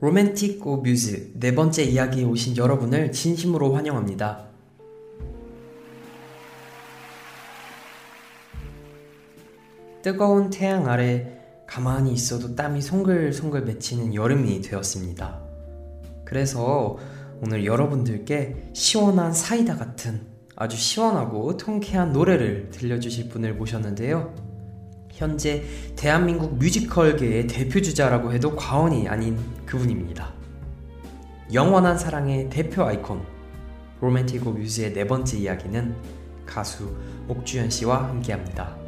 로맨틱 오 뮤즈 네 번째 이야기에 오신 여러분을 진심으로 환영합니다. 뜨거운 태양 아래 가만히 있어도 땀이 송글송글 맺히는 여름이 되었습니다. 그래서 오늘 여러분들께 시원한 사이다 같은 아주 시원하고 통쾌한 노래를 들려주실 분을 모셨는데요. 현재 대한민국 뮤지컬계의 대표주자라고 해도 과언이 아닌 그분입니다. 영원한 사랑의 대표 아이콘 로맨틱 오 뮤즈의 네 번째 이야기는 가수 옥주현 씨와 함께합니다.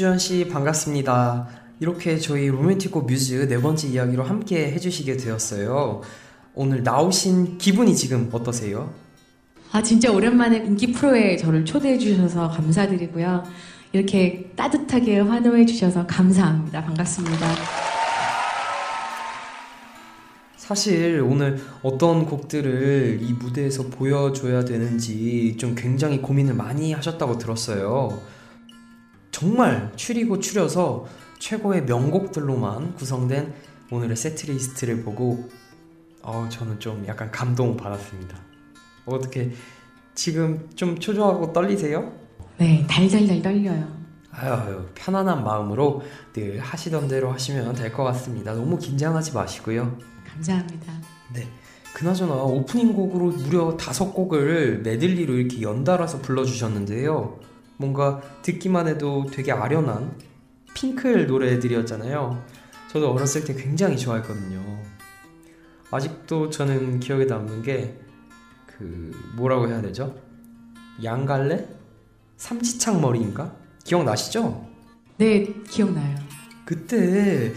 옥주현 씨 반갑습니다. 이렇게 저희 로맨티코 뮤즈 네 번째 이야기로 함께 해주시게 되었어요. 오늘 나오신 기분이 지금 어떠세요? 아, 진짜 오랜만에 인기 프로에 저를 초대해 주셔서 감사드리고요. 이렇게 따뜻하게 환호해 주셔서 감사합니다. 반갑습니다. 사실 오늘 어떤 곡들을 이 무대에서 보여줘야 되는지 좀 굉장히 고민을 많이 하셨다고 들었어요. 정말 추리고 추려서 최고의 명곡들로만 구성된 오늘의 세트리스트를 보고 어, 저는 좀 약간 감동 받았습니다. 어떻게 지금 좀 초조하고 떨리세요? 네, 달달달 떨려요. 아유, 편안한 마음으로 늘 하시던 대로 하시면 될 것 같습니다. 너무 긴장하지 마시고요. 감사합니다. 네. 그나저나 오프닝 곡으로 무려 다섯 곡을 메들리로 이렇게 연달아서 불러주셨는데요. 뭔가 듣기만 해도 되게 아련한 핑클 노래들이었잖아요. 저도 어렸을 때 굉장히 좋아했거든요. 아직도 저는 기억에 남는 게 그 뭐라고 해야 되죠? 양갈래? 삼지창 머리인가? 기억나시죠? 네, 기억나요. 그때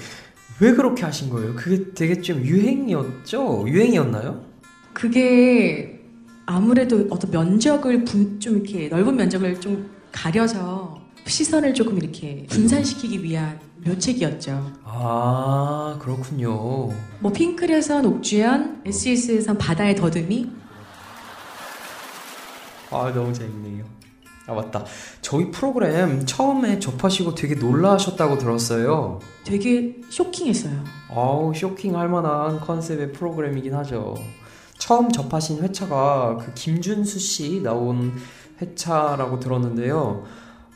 왜 그렇게 하신 거예요? 그게 되게 좀 유행이었죠? 유행이었나요? 그게 아무래도 어떤 면적을 분, 좀 이렇게 넓은 면적을 좀 가려서 시선을 조금 이렇게 분산시키기 위한 묘책이었죠. 아 그렇군요. 뭐 핑클에선 옥주현, SES에선 바다의 더듬이, 아 너무 재밌네요. 아 맞다. 저희 프로그램 처음에 접하시고 되게 놀라셨다고 들었어요. 되게 쇼킹했어요. 아우 쇼킹할 만한 컨셉의 프로그램이긴 하죠. 처음 접하신 회차가 그 김준수 씨 나온 회차라고 들었는데요.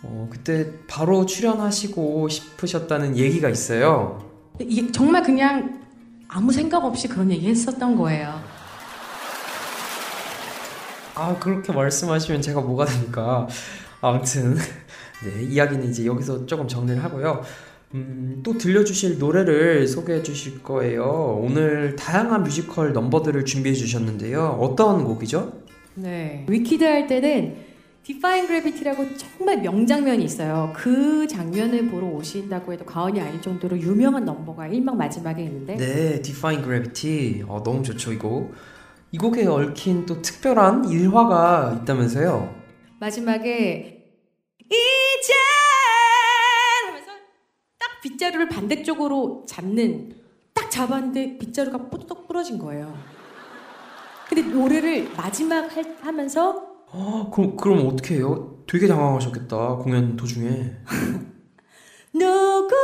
어, 그때 바로 출연하시고 싶으셨다는 얘기가 있어요. 이게 정말 그냥 아무 생각 없이 그런 얘기 했었던 거예요. 아 그렇게 말씀하시면 제가 뭐가 됩니까? 아무튼 네 이야기는 이제 여기서 조금 정리를 하고요. 음, 또 들려주실 노래를 소개해 주실 거예요. 오늘 다양한 뮤지컬 넘버들을 준비해 주셨는데요. 어떤 곡이죠? 네. 위키드 할 때는 Defying Gravity라고 정말 명장면이 있어요. 그 장면을 보러 오신다고 해도 과언이 아닐 정도로 유명한 넘버가 1막 마지막에 있는데 네, Defying Gravity. 어, 너무 좋죠, 이 곡. 이 곡에 얽힌 또 특별한 일화가 있다면서요? 마지막에 이제 하면서 딱 빗자루를 반대쪽으로 잡는 딱 잡았는데 빗자루가 뽀떡 부러진 거예요. 근데 노래를 마지막 할, 하면서 아, 그럼, 그럼 어떻게 해요? 되게 당황하셨겠다, 공연 도중에. 누구도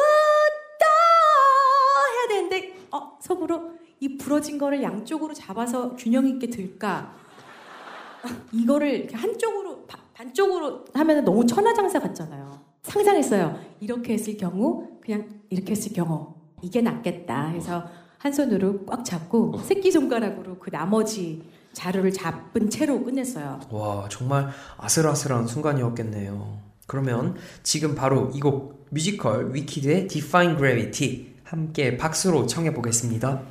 해야 되는데 어, 속으로 이 부러진 거를 양쪽으로 잡아서 균형 있게 들까? 이거를 한쪽으로 바- 반쪽으로 하면 너무 천하장사 같잖아요. 상상했어요. 이렇게 했을 경우 그냥 이렇게 했을 경우 이게 낫겠다 해서 한 손으로 꽉 잡고 새끼 손가락으로 그 나머지 자루를 잡은 채로 끝냈어요. 와, 정말 아슬아슬한 순간이었겠네요. 그러면 지금 바로 이 곡 뮤지컬 위키드의 Define Gravity 함께 박수로 청해 보겠습니다.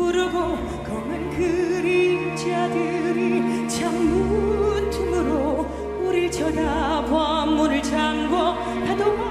부르고 검은 그림자들이 창문 틈으로 우릴 쳐다봐 문을 잠궈 파도가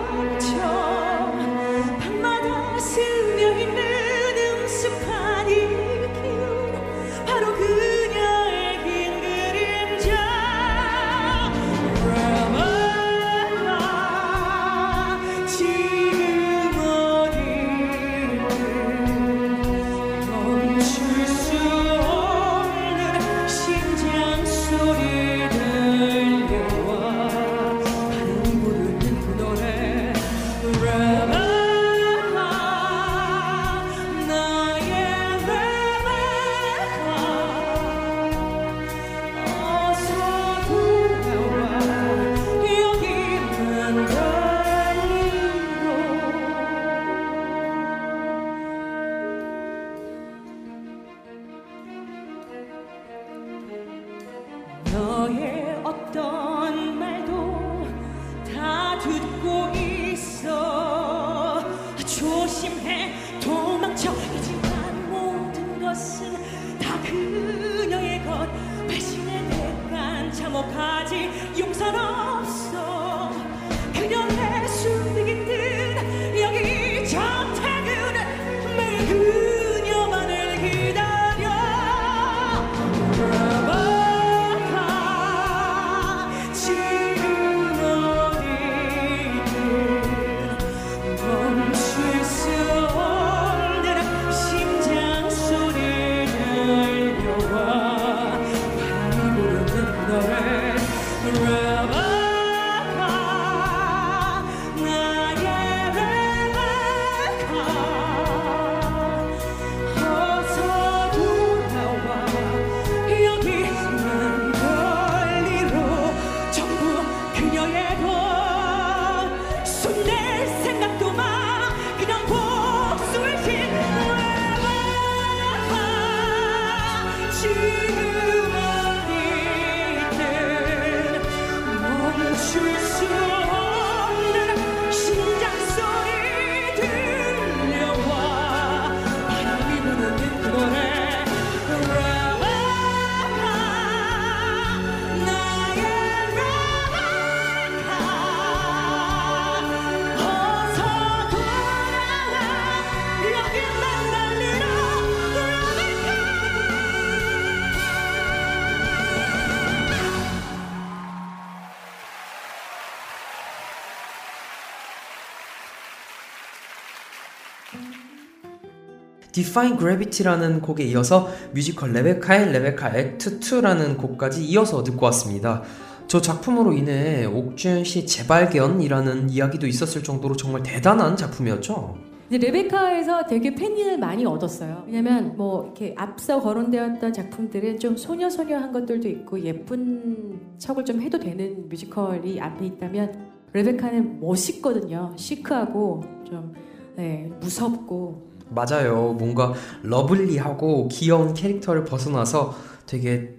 Defying Gravity라는 곡에 이어서 뮤지컬 레베카의 레베카 Act 2라는 곡까지 이어서 듣고 왔습니다. 저 작품으로 인해 옥주현 씨의 재발견이라는 이야기도 있었을 정도로 정말 대단한 작품이었죠. 레베카에서 되게 팬을 많이 얻었어요. 왜냐면 뭐 이렇게 앞서 거론되었던 작품들은 좀 소녀소녀한 것들도 있고 예쁜 척을 좀 해도 되는 뮤지컬이 앞에 있다면 레베카는 멋있거든요. 시크하고 좀 네, 무섭고 맞아요. 뭔가 lovely하고 귀여운 캐릭터를 벗어나서 되게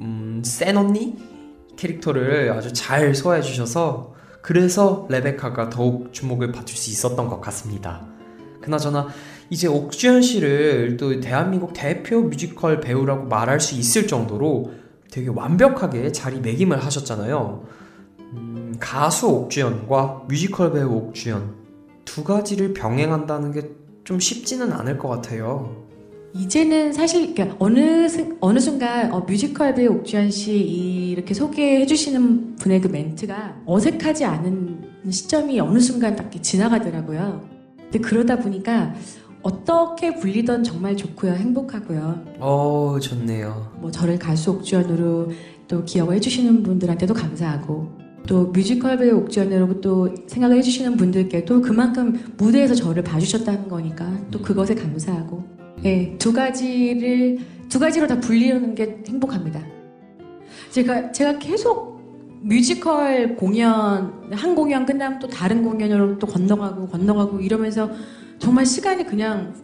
음, 센 언니 캐릭터를 아주 잘 소화해 주셔서 그래서 레베카가 더욱 주목을 받을 수 있었던 것 같습니다. 그나저나 이제 옥주현 씨를 또 대한민국 대표 뮤지컬 배우라고 말할 수 있을 정도로 되게 완벽하게 자리매김을 하셨잖아요. 음, 가수 옥주현과 뮤지컬 배우 옥주현 두 가지를 병행한다는 게 좀 쉽지는 않을 것 같아요. 이제는 사실 그러니까 어느 순- 어느 순간 어, 뮤지컬 배우 옥주현 씨 이렇게 소개해 주시는 분의 그 멘트가 어색하지 않은 시점이 어느 순간 딱 지나가더라고요. 근데 그러다 보니까 어떻게 불리던 정말 좋고요, 행복하고요. 어, 좋네요. 뭐 저를 가수 옥주현으로 또 기억을 해주시는 분들한테도 감사하고 또 뮤지컬 배우 옥주현으로 또 생각을 해주시는 분들께도 그만큼 무대에서 저를 봐주셨다는 거니까 또 그것에 감사하고 예, 두 가지를 두 가지로 다 불리는 게 행복합니다. 제가 제가 계속 뮤지컬 공연 한 공연 끝나면 또 다른 공연으로 또 건너가고 건너가고 이러면서 정말 시간이 그냥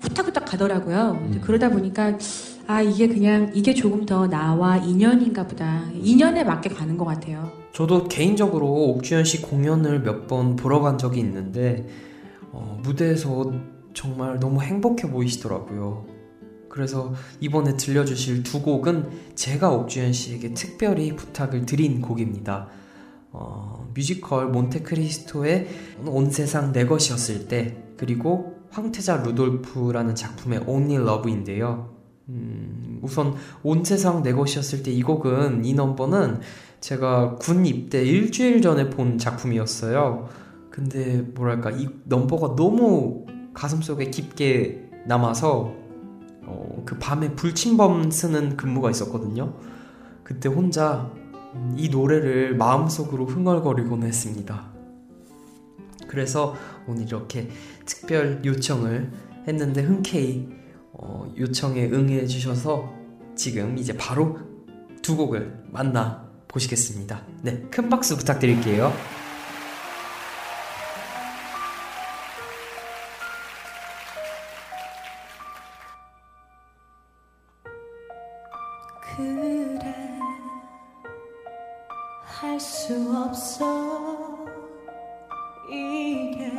후딱후딱 가더라고요. 근데 그러다 보니까 아 이게 그냥 이게 조금 더 나와 인연인가 보다. 인연에 맞게 가는 것 같아요. 저도 개인적으로 옥주현 씨 공연을 몇 번 보러 간 적이 있는데 어, 무대에서 정말 너무 행복해 보이시더라고요. 그래서 이번에 들려주실 두 곡은 제가 옥주현 씨에게 특별히 부탁을 드린 곡입니다. 어, 뮤지컬 몬테크리스토의 온 세상 내 것이었을 때 그리고 황태자 루돌프라는 작품의 Only Love인데요. 음, 우선 온 세상 내 것이었을 때 이 곡은 이 넘버는 제가 군 입대 일주일 전에 본 작품이었어요. 근데 뭐랄까 이 넘버가 너무 가슴속에 깊게 남아서 어, 그 밤에 불침범 쓰는 근무가 있었거든요. 그때 혼자 음, 이 노래를 마음속으로 흥얼거리곤 했습니다. 그래서 오늘 이렇게 특별 요청을 했는데 흔쾌히 어, 요청에 응해 주셔서 지금 이제 바로 두 곡을 만나 보시겠습니다. 네, 큰 박수 부탁드릴게요. 그래 할 수 없어 이게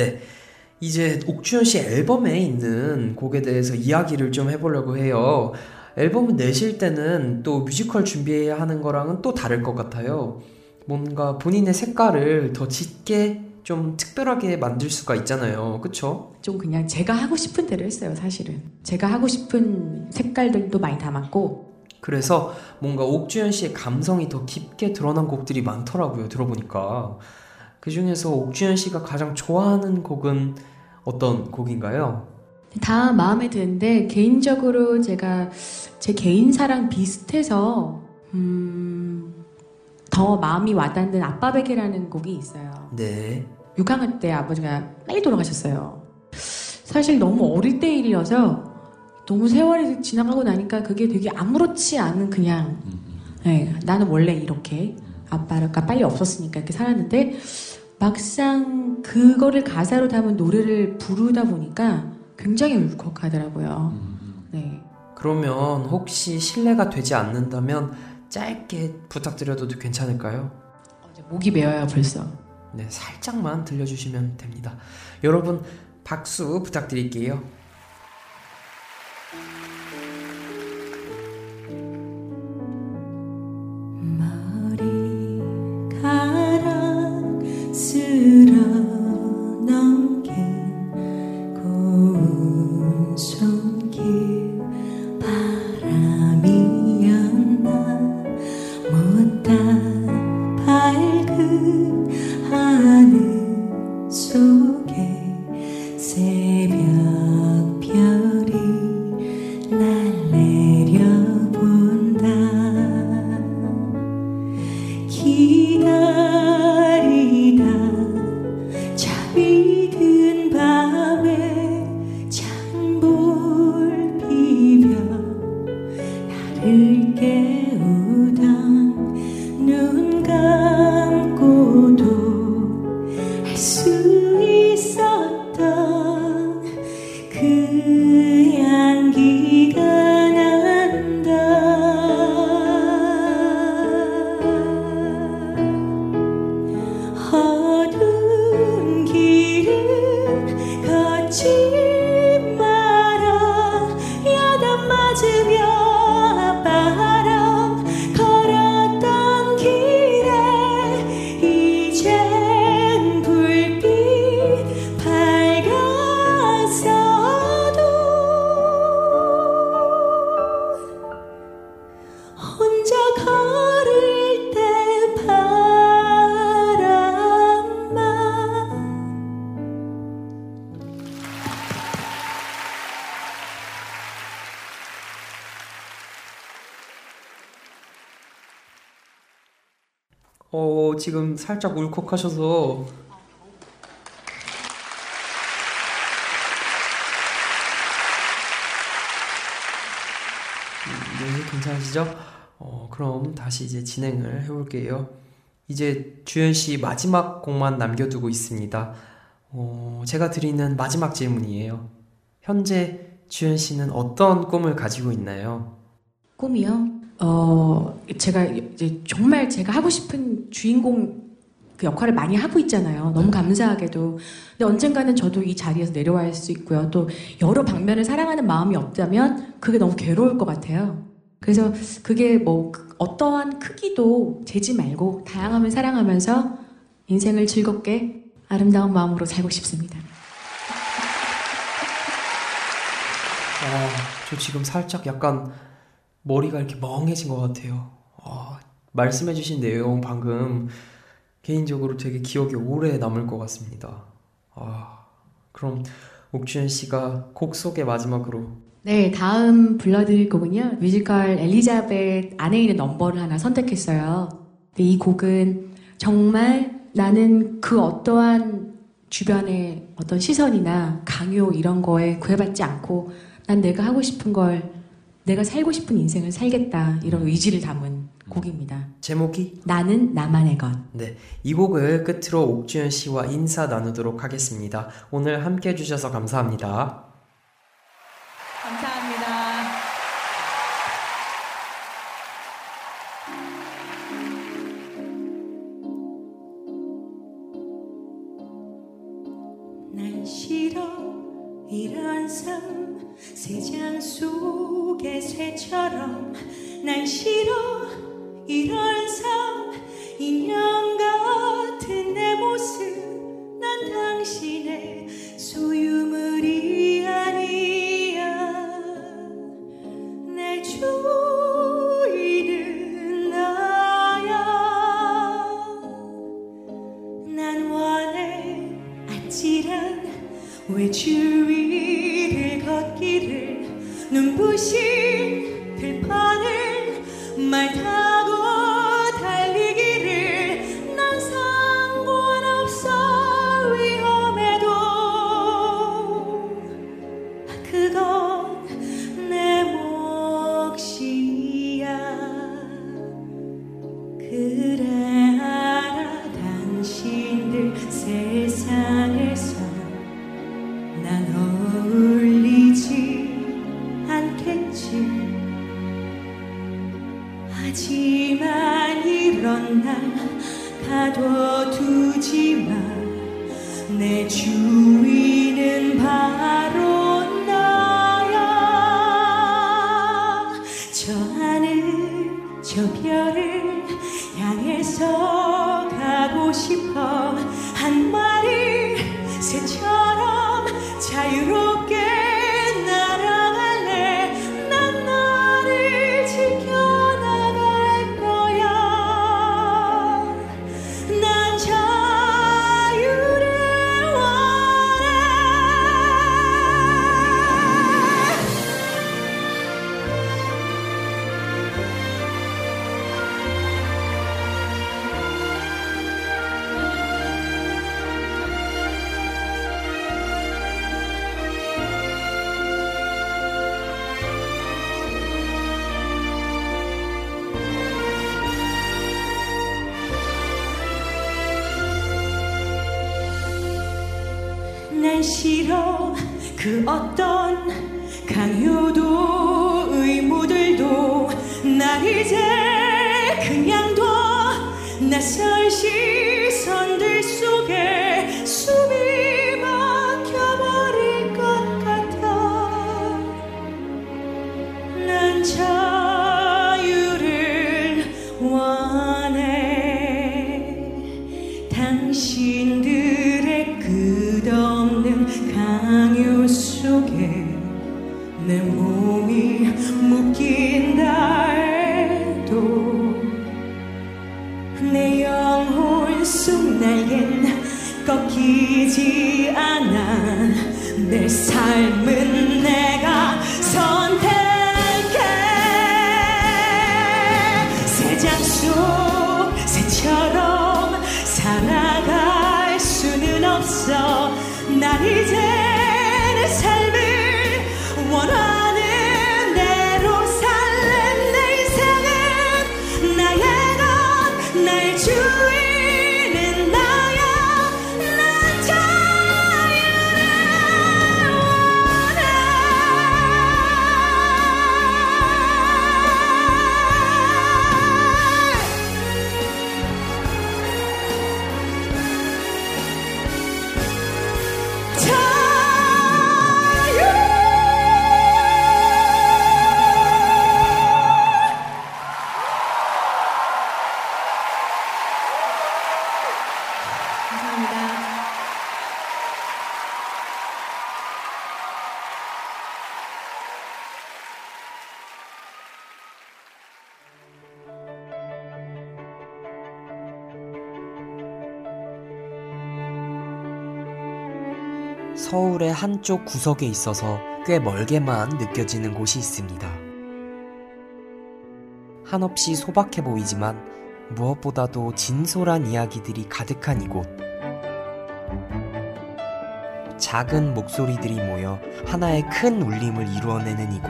네. 이제 옥주현 씨 앨범에 있는 곡에 대해서 이야기를 좀 해보려고 해요. 앨범을 내실 때는 또 뮤지컬 준비해야 하는 거랑은 또 다를 것 같아요. 뭔가 본인의 색깔을 더 짙게 좀 특별하게 만들 수가 있잖아요. 그쵸? 좀 그냥 제가 하고 싶은 대로 했어요, 사실은. 제가 하고 싶은 색깔들도 많이 담았고, 그래서 뭔가 옥주현 씨의 감성이 더 깊게 드러난 곡들이 많더라고요. 들어보니까. 그 중에서 옥주현 씨가 가장 좋아하는 곡은 어떤 곡인가요? 다 마음에 드는데, 개인적으로 제가 제 개인사랑 비슷해서, 음, 더 마음이 와닿는 아빠 베개라는 곡이 있어요. 네. 6학년 때 아버지가 빨리 돌아가셨어요. 사실 너무 어릴 때 일이어서 너무 세월이 지나가고 나니까 그게 되게 아무렇지 않은 그냥 네, 나는 원래 이렇게 아빠가 빨리 없었으니까 이렇게 살았는데 막상 그거를 가사로 담은 노래를 부르다 보니까 굉장히 울컥하더라고요. 네. 그러면 혹시 실례가 되지 않는다면 짧게 부탁드려도 괜찮을까요? 목이 메어요 벌써. 네, 살짝만 들려주시면 됩니다. 여러분, 박수 부탁드릴게요. 살짝 울컥하셔서 음, 네, 괜찮으시죠? 어, 그럼 다시 이제 진행을 해볼게요. 이제 주현 씨 마지막 곡만 남겨두고 있습니다. 어, 제가 드리는 마지막 질문이에요. 현재 주현 씨는 어떤 꿈을 가지고 있나요? 꿈이요? 어, 제가 이제 정말 제가 하고 싶은 주인공 그 역할을 많이 하고 있잖아요. 너무 감사하게도. 근데 언젠가는 저도 이 자리에서 내려와야 할 수 있고요. 또 여러 방면을 사랑하는 마음이 없다면 그게 너무 괴로울 것 같아요. 그래서 그게 뭐 그- 어떠한 크기도 재지 말고 다양함을 사랑하면서 인생을 즐겁게 아름다운 마음으로 살고 싶습니다. 아, 저 지금 살짝 약간 머리가 이렇게 멍해진 것 같아요. 아, 말씀해주신 내용 방금 개인적으로 되게 기억에 오래 남을 것 같습니다. 아, 그럼 옥주현 씨가 곡 소개 마지막으로 네, 다음 불러드릴 곡은요. 뮤지컬 엘리자벳 안에 있는 넘버를 하나 선택했어요. 근데 이 곡은 정말 나는 그 어떠한 주변의 어떤 시선이나 강요 이런 거에 구애받지 않고 난 내가 하고 싶은 걸 내가 살고 싶은 인생을 살겠다 이런 의지를 담은 곡입니다. 제목이 나는 나만의 것. 네, 이 곡을 끝으로 옥주현 씨와 인사 나누도록 하겠습니다. 오늘 함께 해주셔서 감사합니다. 감사합니다. 난 싫어 이런 삶 세장 속의 새처럼 난 싫어 이런 삶 인형 같은 내 모습 난 당신의 소유물이 아니 싫어. 그 어떤 강요도 의무들도 날 이제 그냥 둬. 낯설 시 것날 서울의 한쪽 구석에 있어서 꽤 멀게만 느껴지는 곳이 있습니다. 한없이 소박해 보이지만 무엇보다도 진솔한 이야기들이 가득한 이곳. 작은 목소리들이 모여 하나의 큰 울림을 이루어내는 이곳.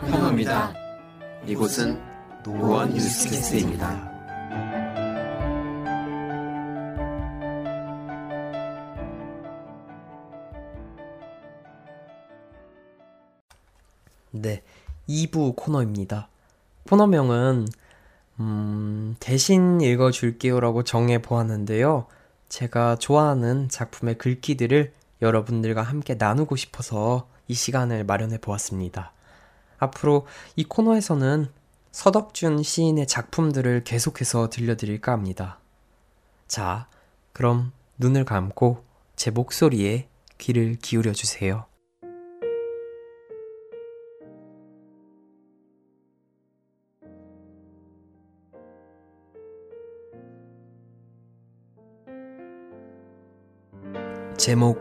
환영합니다. 이곳은 노원 뉴스캐스트입니다. 네, 2부 코너입니다. 코너명은 음, 대신 읽어줄게요라고 정해 보았는데요. 제가 좋아하는 작품의 글귀들을 여러분들과 함께 나누고 싶어서 이 시간을 마련해 보았습니다. 앞으로 이 코너에서는 서덕준 시인의 작품들을 계속해서 들려드릴까 합니다. 자, 그럼 눈을 감고 제 목소리에 귀를 기울여 주세요. 제목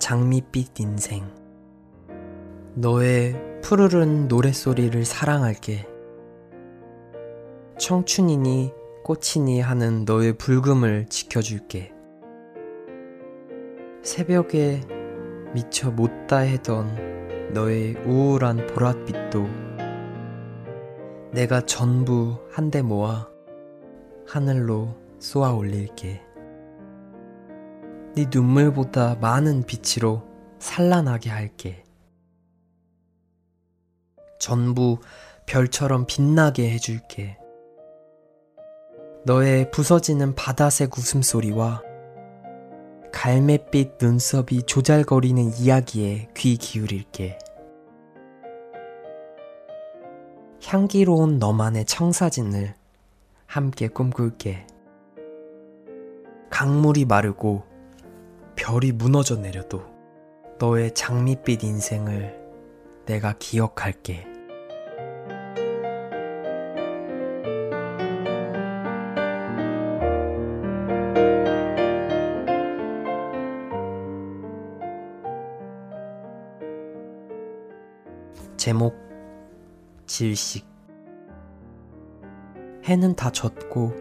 장밋빛 인생. 너의 푸르른 노랫소리를 사랑할게. 청춘이니 꽃이니 하는 너의 불금을 지켜줄게. 새벽에 미처 못다 해던 너의 우울한 보랏빛도 내가 전부 한데 모아 하늘로 쏘아 올릴게 네 눈물보다 많은 빛으로 산란하게 할게. 전부 별처럼 빛나게 해줄게. 너의 부서지는 바다색 웃음소리와 갈매빛 눈썹이 조잘거리는 이야기에 귀 기울일게. 향기로운 너만의 청사진을 함께 꿈꿀게. 강물이 마르고 별이 무너져 내려도 너의 장밋빛 인생을 내가 기억할게. 제목 질식 해는 다 졌고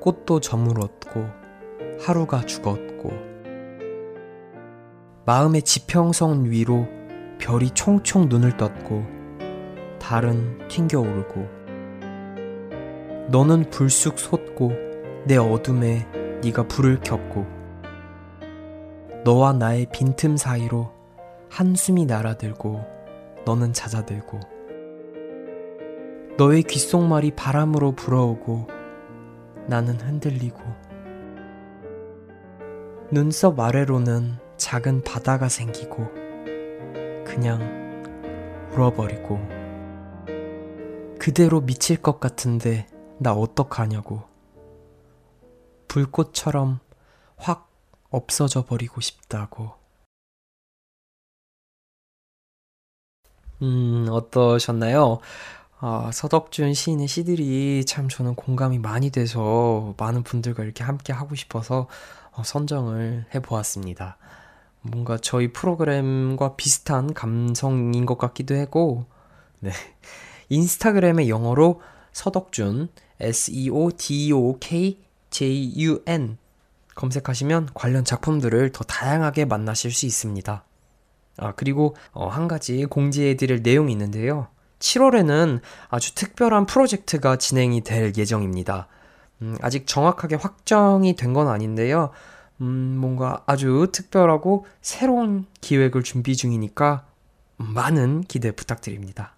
꽃도 저물었고 하루가 죽었고 마음의 지평선 위로 별이 총총 눈을 떴고 달은 튕겨오르고 너는 불쑥 솟고 내 어둠에 네가 불을 켰고 너와 나의 빈틈 사이로 한숨이 날아들고 너는 잦아들고 너의 귓속말이 바람으로 불어오고 나는 흔들리고 눈썹 아래로는 작은 바다가 생기고 그냥 울어버리고 그대로 미칠 것 같은데 나 어떡하냐고 불꽃처럼 확 없어져 버리고 싶다고 음 어떠셨나요? 아, 서덕준 시인의 시들이 참 저는 공감이 많이 돼서 많은 분들과 이렇게 함께 하고 싶어서 어, 선정을 해보았습니다. 뭔가 저희 프로그램과 비슷한 감성인 것 같기도 하고, 네. 인스타그램에 영어로 서덕준, S-E-O-D-O-K-J-U-N 검색하시면 관련 작품들을 더 다양하게 만나실 수 있습니다. 아, 그리고 어, 한 가지 공지해드릴 내용이 있는데요. 7월에는 아주 특별한 프로젝트가 진행이 될 예정입니다. 음, 아직 정확하게 확정이 된 건 아닌데요. 음, 뭔가 아주 특별하고 새로운 기획을 준비 중이니까 많은 기대 부탁드립니다.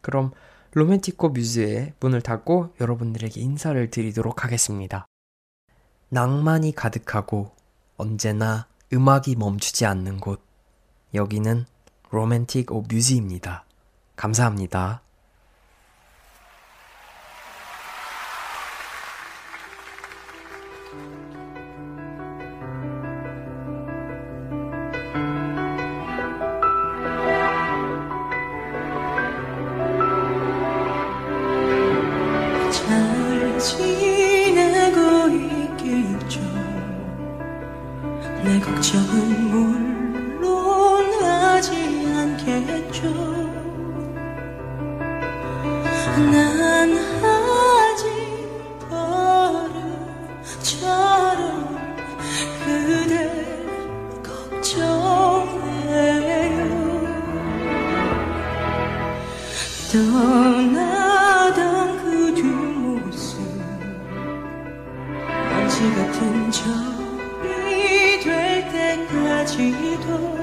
그럼 로맨티코 뮤즈의 문을 닫고 여러분들에게 인사를 드리도록 하겠습니다. 낭만이 가득하고 언제나 음악이 멈추지 않는 곳. 여기는 로맨틱 오 뮤즈입니다. 감사합니다. 떠나던 그 뒷모습. 먼지 같은 점이 될 때까지도